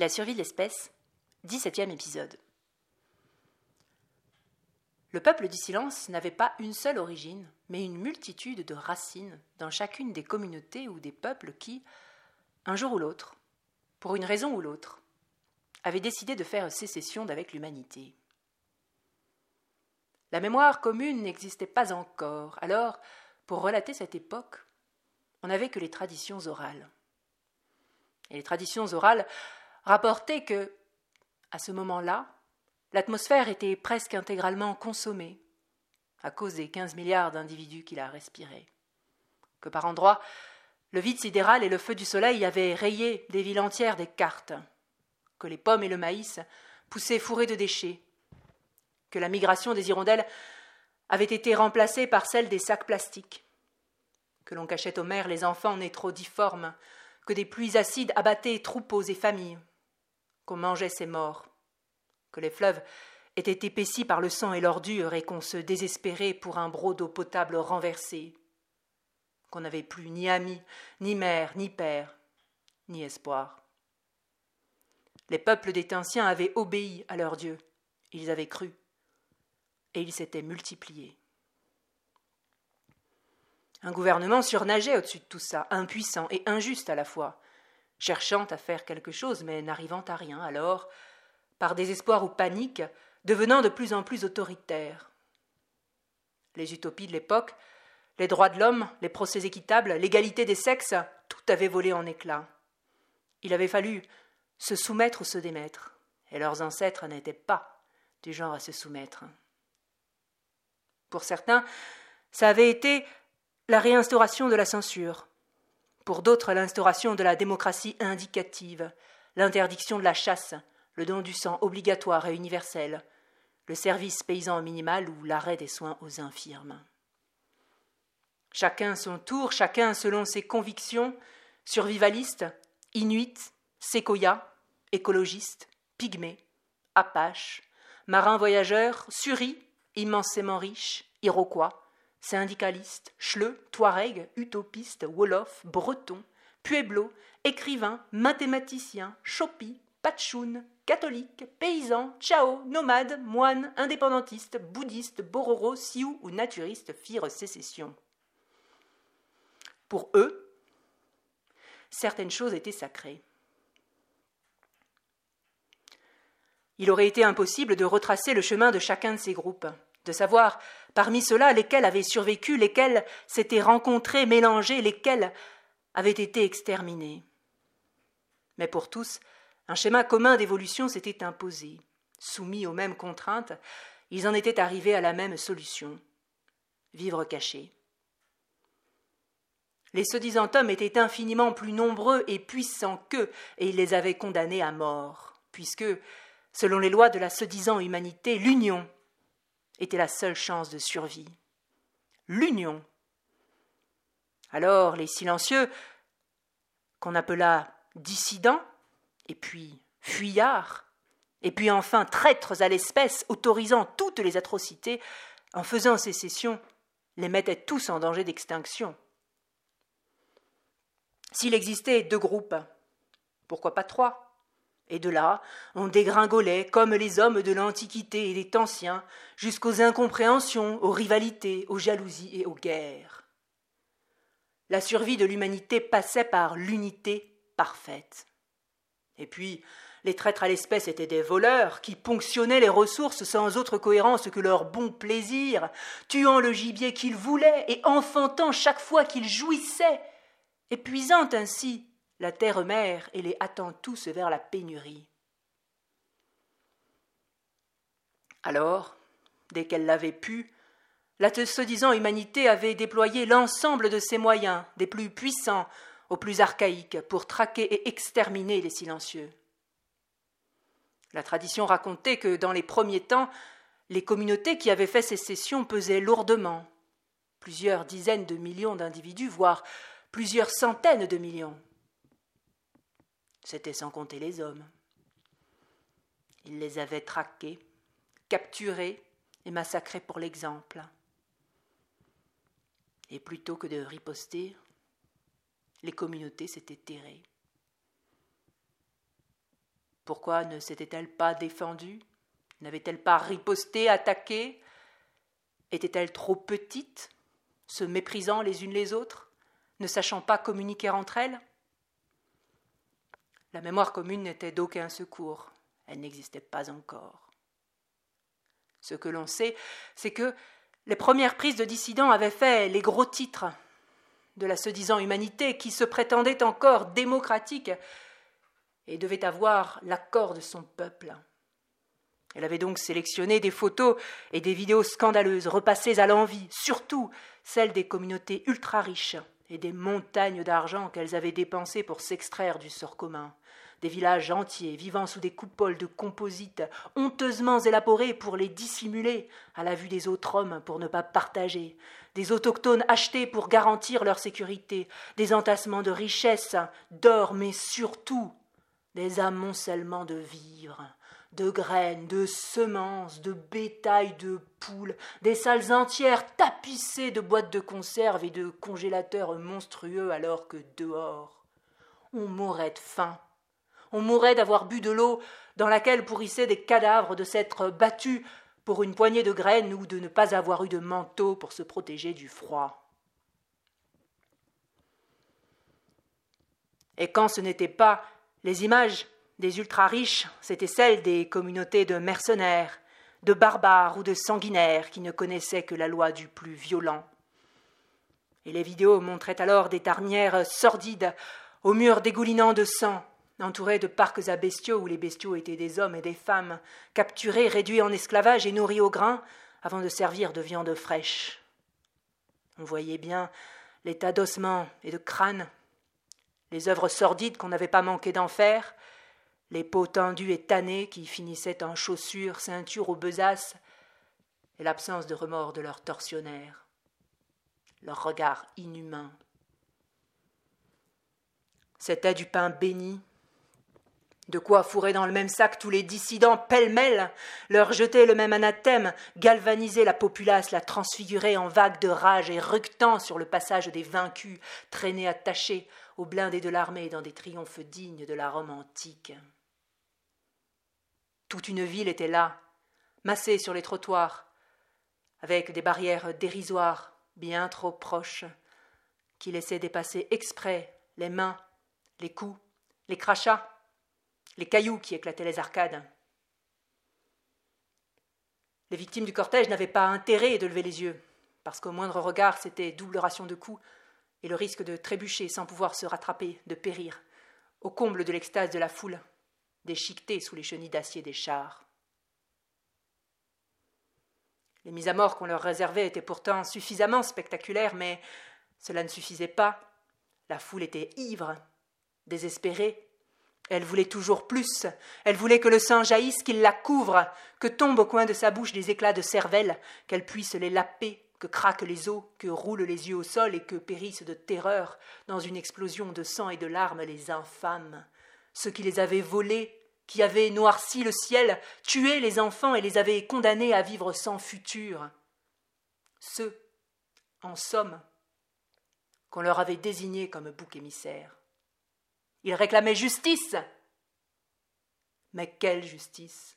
La survie de l'espèce, 17e épisode. Le peuple du silence n'avait pas une seule origine, mais une multitude de racines dans chacune des communautés ou des peuples qui, un jour ou l'autre, pour une raison ou l'autre, avaient décidé de faire sécession d'avec l'humanité. La mémoire commune n'existait pas encore, alors, pour relater cette époque, on n'avait que les traditions orales. Et les traditions orales rapportait que, à ce moment-là, l'atmosphère était presque intégralement consommée, à cause des 15 milliards d'individus qui la respiraient. Que par endroits, le vide sidéral et le feu du soleil avaient rayé des villes entières des cartes, que les pommes et le maïs poussaient fourrés de déchets, que la migration des hirondelles avait été remplacée par celle des sacs plastiques, que l'on cachait aux mers les enfants nés trop difformes, que des pluies acides abattaient troupeaux et familles, qu'on mangeait ses morts, que les fleuves étaient épaissis par le sang et l'ordure et qu'on se désespérait pour un broc d'eau potable renversé, qu'on n'avait plus ni amis, ni mère, ni père, ni espoir. Les peuples des Tinsiens avaient obéi à leur Dieu, ils avaient cru, et ils s'étaient multipliés. Un gouvernement surnageait au-dessus de tout ça, impuissant et injuste à la fois, cherchant à faire quelque chose mais n'arrivant à rien, alors, par désespoir ou panique, devenant de plus en plus autoritaire. Les utopies de l'époque, les droits de l'homme, les procès équitables, l'égalité des sexes, tout avait volé en éclats. Il avait fallu se soumettre ou se démettre, et leurs ancêtres n'étaient pas du genre à se soumettre. Pour certains, ça avait été la réinstauration de la censure, pour d'autres l'instauration de la démocratie indicative, l'interdiction de la chasse, le don du sang obligatoire et universel, le service paysan minimal ou l'arrêt des soins aux infirmes. Chacun son tour, chacun selon ses convictions, survivaliste, inuit, séquoia, écologiste, pygmée, apache, marin voyageur, suri, immensément riche, iroquois, syndicaliste, chleu, touareg, utopiste, wolof, breton, pueblo, écrivain, mathématicien, chopi, patchoun, catholique, paysan, chao, nomade, moine, indépendantiste, bouddhiste, bororo, sioux ou naturiste firent sécession. Pour eux, certaines choses étaient sacrées. Il aurait été impossible de retracer le chemin de chacun de ces groupes de savoir parmi ceux-là lesquels avaient survécu, lesquels s'étaient rencontrés, mélangés, lesquels avaient été exterminés. Mais pour tous, un schéma commun d'évolution s'était imposé. Soumis aux mêmes contraintes, ils en étaient arrivés à la même solution vivre caché. Les soi-disant hommes étaient infiniment plus nombreux et puissants qu'eux, et ils les avaient condamnés à mort, puisque, selon les lois de la soi-disant humanité, l'union était la seule chance de survie. L'union. Alors les silencieux, qu'on appela dissidents, et puis fuyards, et puis enfin traîtres à l'espèce, autorisant toutes les atrocités, en faisant sécession, les mettaient tous en danger d'extinction. S'il existait deux groupes, pourquoi pas trois? Et de là, on dégringolait, comme les hommes de l'Antiquité et des Anciens, jusqu'aux incompréhensions, aux rivalités, aux jalousies et aux guerres. La survie de l'humanité passait par l'unité parfaite. Et puis, les traîtres à l'espèce étaient des voleurs qui ponctionnaient les ressources sans autre cohérence que leur bon plaisir, tuant le gibier qu'ils voulaient et enfantant chaque fois qu'ils jouissaient, épuisant ainsi la terre-mère et les attend tous vers la pénurie. Alors, dès qu'elle l'avait pu, la soi-disant humanité avait déployé l'ensemble de ses moyens, des plus puissants aux plus archaïques, pour traquer et exterminer les silencieux. La tradition racontait que, dans les premiers temps, les communautés qui avaient fait sécession pesaient lourdement, plusieurs dizaines de millions d'individus, voire plusieurs centaines de millions. C'était sans compter les hommes. Il les avait traqués, capturés et massacrés pour l'exemple. Et plutôt que de riposter, les communautés s'étaient terrées. Pourquoi ne s'était-elle pas défendue N'avait-elle pas riposté, attaqué? Était-elle trop petite, se méprisant les unes les autres, ne sachant pas communiquer entre elles? La mémoire commune n'était d'aucun secours, elle n'existait pas encore. Ce que l'on sait, c'est que les premières prises de dissidents avaient fait les gros titres de la se disant humanité qui se prétendait encore démocratique et devait avoir l'accord de son peuple. Elle avait donc sélectionné des photos et des vidéos scandaleuses, repassées à l'envi, surtout celles des communautés ultra riches et des montagnes d'argent qu'elles avaient dépensées pour s'extraire du sort commun. Des villages entiers vivant sous des coupoles de composites, honteusement élaborés pour les dissimuler à la vue des autres hommes pour ne pas partager, des autochtones achetés pour garantir leur sécurité, des entassements de richesses, d'or, mais surtout des amoncellements de vivres de graines, de semences, de bétail, de poules, des salles entières tapissées de boîtes de conserve et de congélateurs monstrueux, alors que dehors, on mourrait de faim. On mourrait d'avoir bu de l'eau dans laquelle pourrissaient des cadavres, de s'être battus pour une poignée de graines ou de ne pas avoir eu de manteau pour se protéger du froid. Et quand ce n'était pas les images des ultra-riches, c'étaient celles des communautés de mercenaires, de barbares ou de sanguinaires qui ne connaissaient que la loi du plus violent. Et les vidéos montraient alors des tarnières sordides, aux murs dégoulinants de sang, entourés de parcs à bestiaux où les bestiaux étaient des hommes et des femmes, capturés, réduits en esclavage et nourris au grain, avant de servir de viande fraîche. On voyait bien les tas d'ossements et de crânes, les œuvres sordides qu'on n'avait pas manqué d'en faire, les peaux tendues et tannées qui finissaient en chaussures, ceintures ou besaces, et l'absence de remords de leurs tortionnaires, leur regard inhumain. C'était du pain béni, de quoi fourrer dans le même sac tous les dissidents pêle-mêle, leur jeter le même anathème, galvaniser la populace, la transfigurer en vagues de rage et ructant sur le passage des vaincus, traîner attachés aux blindés de l'armée dans des triomphes dignes de la Rome antique. Toute une ville était là, massée sur les trottoirs, avec des barrières dérisoires, bien trop proches, qui laissaient dépasser exprès les mains, les coups, les crachats, les cailloux qui éclataient les arcades. Les victimes du cortège n'avaient pas intérêt de lever les yeux, parce qu'au moindre regard c'était double ration de coups et le risque de trébucher sans pouvoir se rattraper, de périr, au comble de l'extase de la foule déchiquetés sous les chenilles d'acier des chars. Les mises à mort qu'on leur réservait étaient pourtant suffisamment spectaculaires, mais cela ne suffisait pas. La foule était ivre, désespérée. Elle voulait toujours plus. Elle voulait que le sang jaillisse, qu'il la couvre, que tombent au coin de sa bouche des éclats de cervelle, qu'elle puisse les laper, que craquent les os, que roulent les yeux au sol et que périssent de terreur dans une explosion de sang et de larmes les infâmes ceux qui les avaient volés, qui avaient noirci le ciel, tué les enfants et les avaient condamnés à vivre sans futur. Ceux, en somme, qu'on leur avait désignés comme bouc émissaire. Ils réclamaient justice. Mais quelle justice?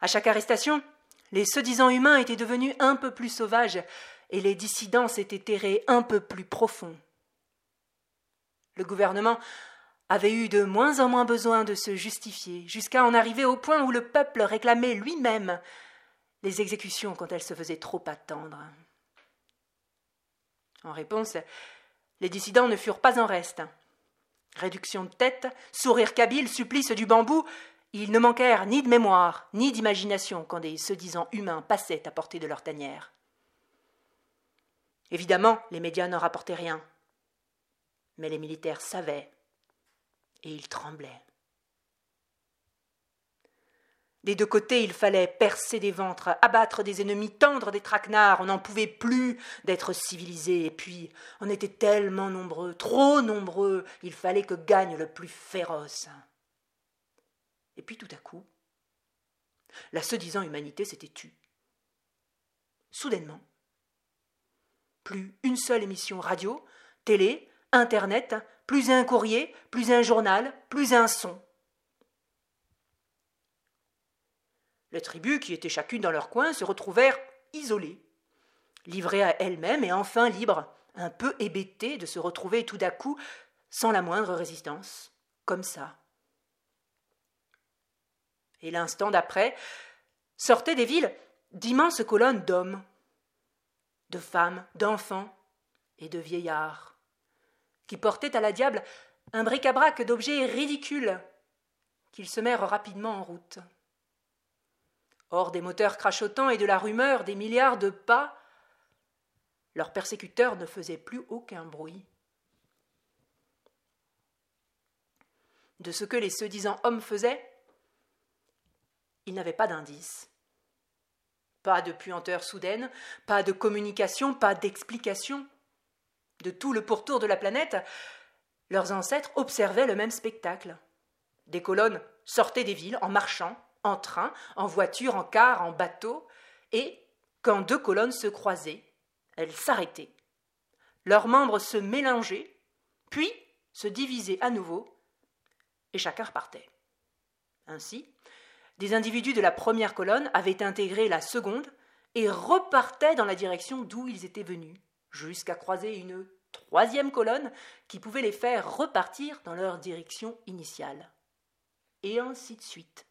À chaque arrestation, les se-disant humains étaient devenus un peu plus sauvages et les dissidents s'étaient terrés un peu plus profonds. Le gouvernement avait eu de moins en moins besoin de se justifier, jusqu'à en arriver au point où le peuple réclamait lui-même les exécutions quand elles se faisaient trop attendre. En réponse, les dissidents ne furent pas en reste. Réduction de tête, sourire kabyle, supplice du bambou, ils ne manquèrent ni de mémoire, ni d'imagination quand des se disant humains passaient à portée de leur tanière. Évidemment, les médias n'en rapportaient rien. Mais les militaires savaient et il tremblait. Des deux côtés, il fallait percer des ventres, abattre des ennemis, tendre des traquenards. On n'en pouvait plus d'être civilisé. Et puis, on était tellement nombreux, trop nombreux, il fallait que gagne le plus féroce. Et puis, tout à coup, la se disant humanité s'était tue. Soudainement. Plus une seule émission radio, télé, Internet, plus un courrier, plus un journal, plus un son. Les tribus, qui étaient chacune dans leur coin, se retrouvèrent isolées, livrées à elles-mêmes et enfin libres, un peu hébétées de se retrouver tout d'un coup sans la moindre résistance, comme ça. Et l'instant d'après, sortaient des villes d'immenses colonnes d'hommes, de femmes, d'enfants et de vieillards qui portaient à la diable un bric-à-brac d'objets ridicules qu'ils se mirent rapidement en route. Hors des moteurs crachotants et de la rumeur des milliards de pas, leurs persécuteurs ne faisaient plus aucun bruit. De ce que les se disant hommes faisaient, ils n'avaient pas d'indice. Pas de puanteur soudaine, pas de communication, pas d'explication. De tout le pourtour de la planète, leurs ancêtres observaient le même spectacle. Des colonnes sortaient des villes en marchant, en train, en voiture, en car, en bateau, et, quand deux colonnes se croisaient, elles s'arrêtaient. Leurs membres se mélangeaient, puis se divisaient à nouveau, et chacun repartait. Ainsi, des individus de la première colonne avaient intégré la seconde et repartaient dans la direction d'où ils étaient venus, jusqu'à croiser une troisième colonne qui pouvait les faire repartir dans leur direction initiale. Et ainsi de suite,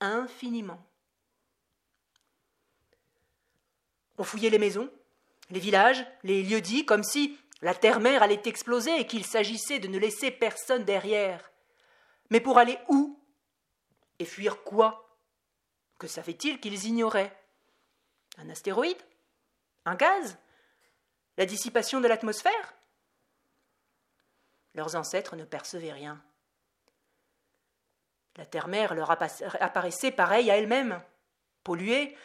infiniment. On fouillait les maisons, les villages, les lieux-dits, comme si la terre-mère allait exploser et qu'il s'agissait de ne laisser personne derrière. Mais pour aller où? Et fuir quoi? Que savait-il qu'ils ignoraient? Un astéroïde? Un gaz? La dissipation de l'atmosphère? Leurs ancêtres ne percevaient rien. La terre-mère leur apparaissait pareille à elle-même, polluée,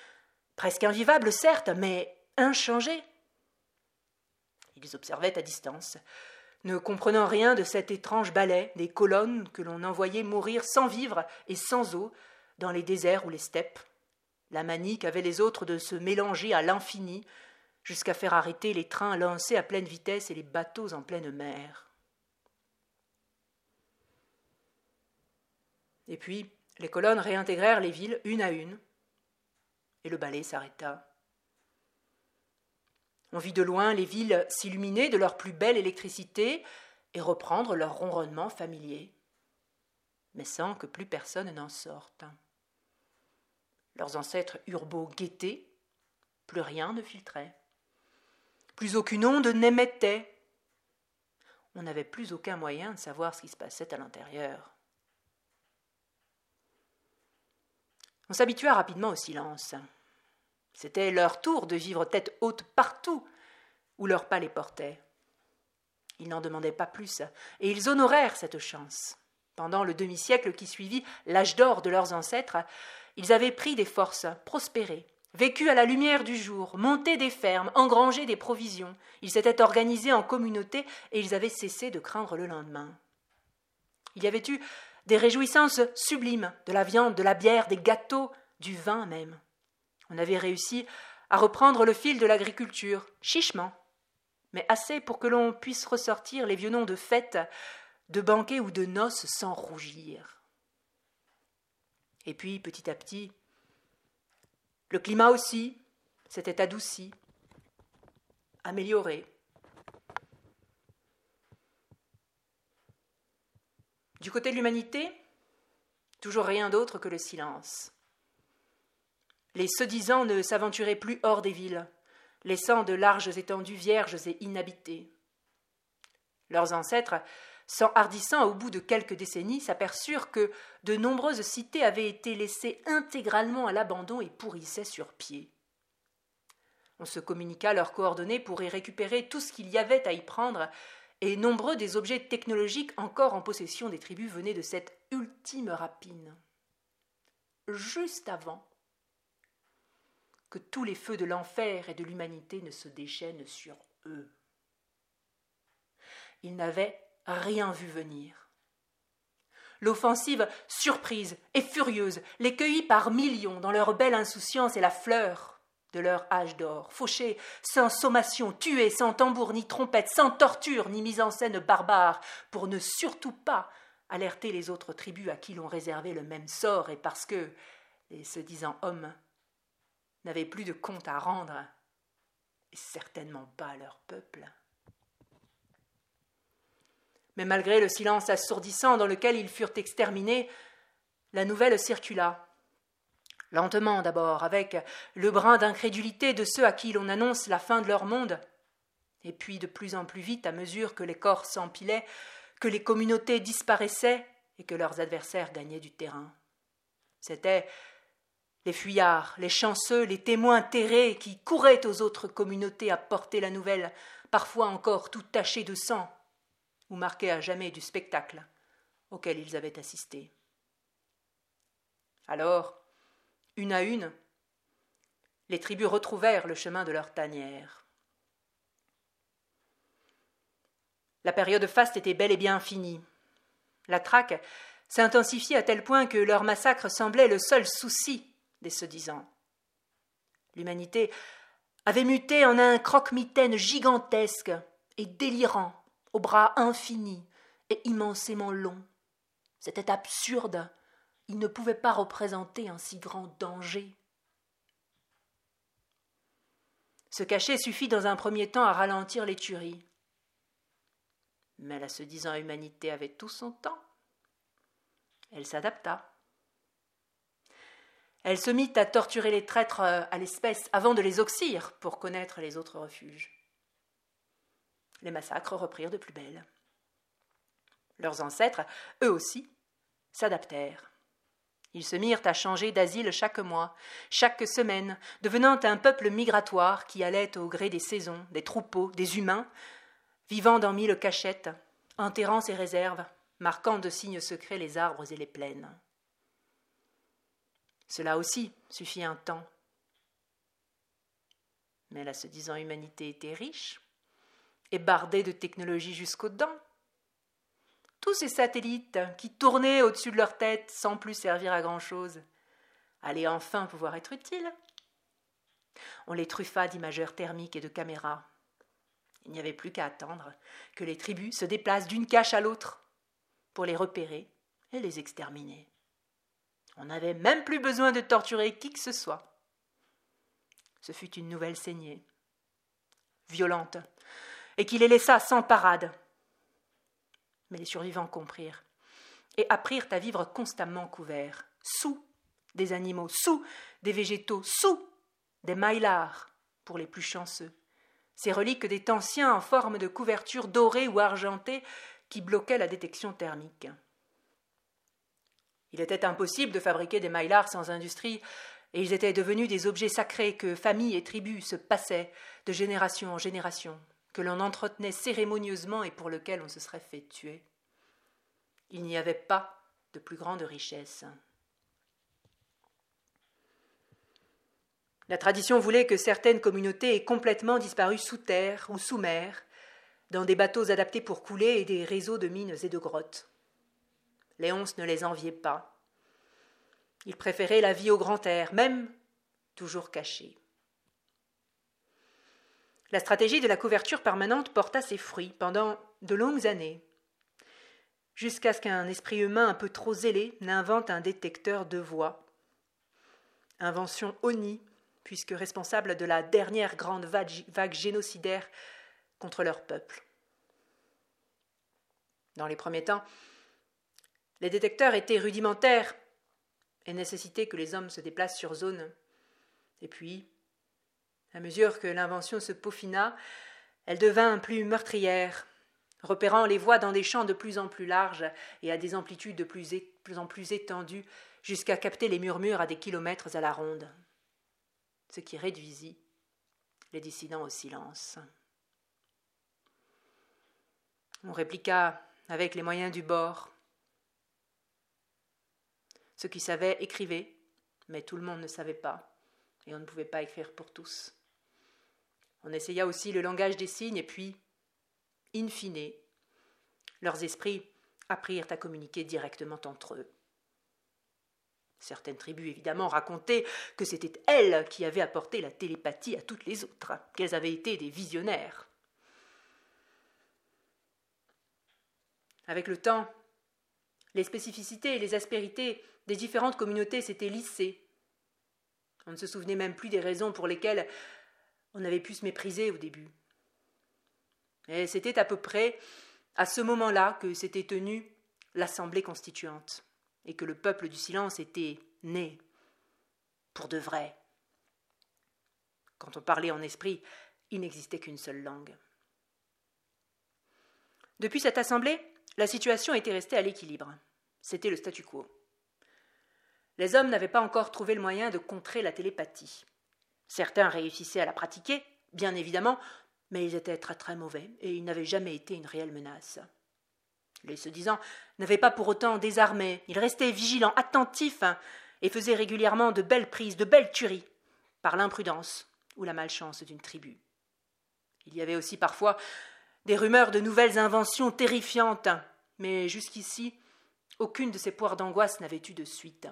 presque invivable certes, mais inchangée. Ils observaient à distance, ne comprenant rien de cet étrange balai des colonnes que l'on envoyait mourir sans vivre et sans eau dans les déserts ou les steppes. La manie qu'avaient les autres de se mélanger à l'infini, jusqu'à faire arrêter les trains lancés à pleine vitesse et les bateaux en pleine mer. Et puis, les colonnes réintégrèrent les villes une à une, et le balai s'arrêta. On vit de loin les villes s'illuminer de leur plus belle électricité et reprendre leur ronronnement familier, mais sans que plus personne n'en sorte. Leurs ancêtres beau guetter, plus rien ne filtrait, plus aucune onde n'émettait. On n'avait plus aucun moyen de savoir ce qui se passait à l'intérieur. On s'habitua rapidement au silence. C'était leur tour de vivre tête haute partout où leur pas les portait. Ils n'en demandaient pas plus, et ils honorèrent cette chance. Pendant le demi-siècle qui suivit l'âge d'or de leurs ancêtres, ils avaient pris des forces, prospéré, vécu à la lumière du jour, monté des fermes, engrangé des provisions. Ils s'étaient organisés en communauté et ils avaient cessé de craindre le lendemain. Il y avait eu des réjouissances sublimes, de la viande, de la bière, des gâteaux, du vin même. On avait réussi à reprendre le fil de l'agriculture, chichement, mais assez pour que l'on puisse ressortir les vieux noms de fêtes, de banquets ou de noces sans rougir. Et puis, petit à petit, le climat aussi s'était adouci, amélioré. Du côté de l'humanité, toujours rien d'autre que le silence. Les se-disant ne s'aventuraient plus hors des villes, laissant de larges étendues vierges et inhabitées. Leurs ancêtres, s'enhardissant au bout de quelques décennies, s'aperçurent que de nombreuses cités avaient été laissées intégralement à l'abandon et pourrissaient sur pied. On se communiqua leurs coordonnées pour y récupérer tout ce qu'il y avait à y prendre et nombreux des objets technologiques encore en possession des tribus venaient de cette ultime rapine. Juste avant que tous les feux de l'enfer et de l'humanité ne se déchaînent sur eux. Ils n'avaient rien vu venir. L'offensive, surprise et furieuse, les cueillit par millions dans leur belle insouciance et la fleur de leur âge d'or, fauchés, sans sommation, tués sans tambour ni trompette, sans torture ni mise en scène barbare, pour ne surtout pas alerter les autres tribus à qui l'on réservait le même sort, et parce que les se disant hommes, n'avaient plus de compte à rendre, et certainement pas à leur peuple. Mais malgré le silence assourdissant dans lequel ils furent exterminés, la nouvelle circula. Lentement d'abord, avec le brin d'incrédulité de ceux à qui l'on annonce la fin de leur monde, et puis de plus en plus vite à mesure que les corps s'empilaient, que les communautés disparaissaient et que leurs adversaires gagnaient du terrain. C'étaient les fuyards, les chanceux, les témoins terrés qui couraient aux autres communautés à porter la nouvelle, parfois encore tout tachés de sang, ou marqués à jamais du spectacle auquel ils avaient assisté. Alors, une à une, les tribus retrouvèrent le chemin de leur tanière. La période faste était bel et bien finie. La traque s'intensifiait à tel point que leur massacre semblait le seul souci des se disant. L'humanité avait muté en un croque-mitaine gigantesque et délirant, aux bras infinis et immensément longs. C'était absurde. Il ne pouvait pas représenter un si grand danger. Se cacher suffit dans un premier temps à ralentir les tueries. Mais la se disant humanité avait tout son temps. Elle s'adapta. Elle se mit à torturer les traîtres euh, à l'espèce avant de les oxyre pour connaître les autres refuges. Les massacres reprirent de plus belle. Leurs ancêtres, eux aussi, s'adaptèrent. Ils se mirent à changer d'asile chaque mois, chaque semaine, devenant un peuple migratoire qui allait au gré des saisons, des troupeaux, des humains, vivant dans mille cachettes, enterrant ses réserves, marquant de signes secrets les arbres et les plaines. Cela aussi suffit un temps. Mais la se disant humanité était riche et bardée de technologie jusqu'aux dents. Tous ces satellites qui tournaient au-dessus de leur tête sans plus servir à grand-chose allaient enfin pouvoir être utiles. On les truffa d'imageurs thermiques et de caméras. Il n'y avait plus qu'à attendre que les tribus se déplacent d'une cache à l'autre pour les repérer et les exterminer. On n'avait même plus besoin de torturer qui que ce soit. Ce fut une nouvelle saignée, violente, et qui les laissa sans parade. Mais les survivants comprirent, et apprirent à vivre constamment couverts, sous des animaux, sous des végétaux, sous des maïlars, pour les plus chanceux, ces reliques des anciens en forme de couverture dorée ou argentée qui bloquaient la détection thermique. Il était impossible de fabriquer des maillards sans industrie, et ils étaient devenus des objets sacrés que familles et tribus se passaient de génération en génération, que l'on entretenait cérémonieusement et pour lequel on se serait fait tuer. Il n'y avait pas de plus grande richesse. La tradition voulait que certaines communautés aient complètement disparu sous terre ou sous mer, dans des bateaux adaptés pour couler et des réseaux de mines et de grottes. Léonce ne les enviait pas. Il préférait la vie au grand air, même toujours cachée. La stratégie de la couverture permanente porta ses fruits pendant de longues années, jusqu'à ce qu'un esprit humain un peu trop zélé n'invente un détecteur de voix. Invention honnie, puisque responsable de la dernière grande vague génocidaire contre leur peuple. Dans les premiers temps, les détecteurs étaient rudimentaires et nécessitaient que les hommes se déplacent sur zone. Et puis, à mesure que l'invention se peaufina, elle devint plus meurtrière, repérant les voies dans des champs de plus en plus larges et à des amplitudes de plus, plus en plus étendues, jusqu'à capter les murmures à des kilomètres à la ronde, ce qui réduisit les dissidents au silence. On répliqua avec les moyens du bord, ceux qui savaient écrivaient, mais tout le monde ne savait pas, et on ne pouvait pas écrire pour tous. On essaya aussi le langage des signes, et puis, in fine, leurs esprits apprirent à communiquer directement entre eux. Certaines tribus, évidemment, racontaient que c'était elles qui avaient apporté la télépathie à toutes les autres, qu'elles avaient été des visionnaires. Avec le temps, les spécificités et les aspérités des différentes communautés s'étaient lissées On ne se souvenait même plus des raisons pour lesquelles on avait pu se mépriser au début. Et c'était à peu près à ce moment-là que s'était tenue l'Assemblée constituante, et que le peuple du silence était né, pour de vrai. Quand on parlait en esprit, il n'existait qu'une seule langue. Depuis cette assemblée, la situation était restée à l'équilibre. C'était le statu quo. Les hommes n'avaient pas encore trouvé le moyen de contrer la télépathie. Certains réussissaient à la pratiquer, bien évidemment, mais ils étaient très très mauvais et ils n'avaient jamais été une réelle menace. Les se disant n'avaient pas pour autant désarmé, ils restaient vigilants, attentifs, et faisaient régulièrement de belles prises, de belles tueries, par l'imprudence ou la malchance d'une tribu. Il y avait aussi parfois des rumeurs de nouvelles inventions terrifiantes, mais jusqu'ici, aucune de ces poires d'angoisse n'avait eu de suite.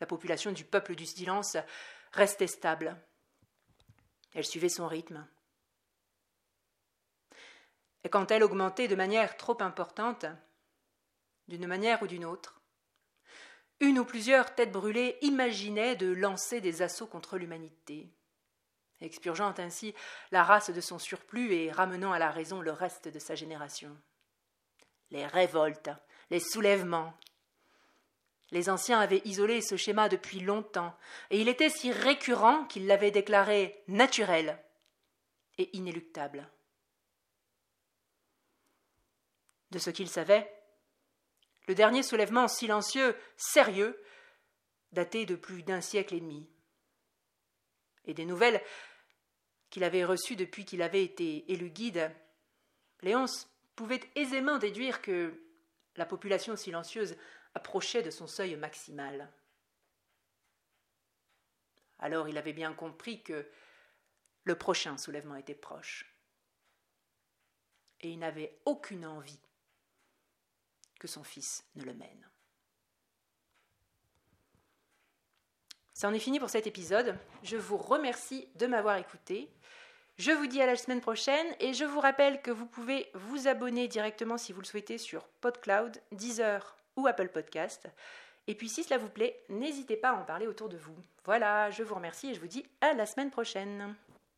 La population du peuple du silence restait stable. Elle suivait son rythme. Et quand elle augmentait de manière trop importante, d'une manière ou d'une autre, une ou plusieurs têtes brûlées imaginaient de lancer des assauts contre l'humanité, expurgeant ainsi la race de son surplus et ramenant à la raison le reste de sa génération. Les révoltes, les soulèvements, les anciens avaient isolé ce schéma depuis longtemps, et il était si récurrent qu'ils l'avaient déclaré naturel et inéluctable. De ce qu'ils savaient, le dernier soulèvement silencieux, sérieux, datait de plus d'un siècle et demi. Et des nouvelles qu'il avait reçues depuis qu'il avait été élu guide, Léonce pouvait aisément déduire que la population silencieuse approchait de son seuil maximal. Alors il avait bien compris que le prochain soulèvement était proche. Et il n'avait aucune envie que son fils ne le mène. C'en est fini pour cet épisode. Je vous remercie de m'avoir écouté. Je vous dis à la semaine prochaine et je vous rappelle que vous pouvez vous abonner directement si vous le souhaitez sur PodCloud, Deezer Apple Podcast. Et puis si cela vous plaît, n'hésitez pas à en parler autour de vous. Voilà, je vous remercie et je vous dis à la semaine prochaine.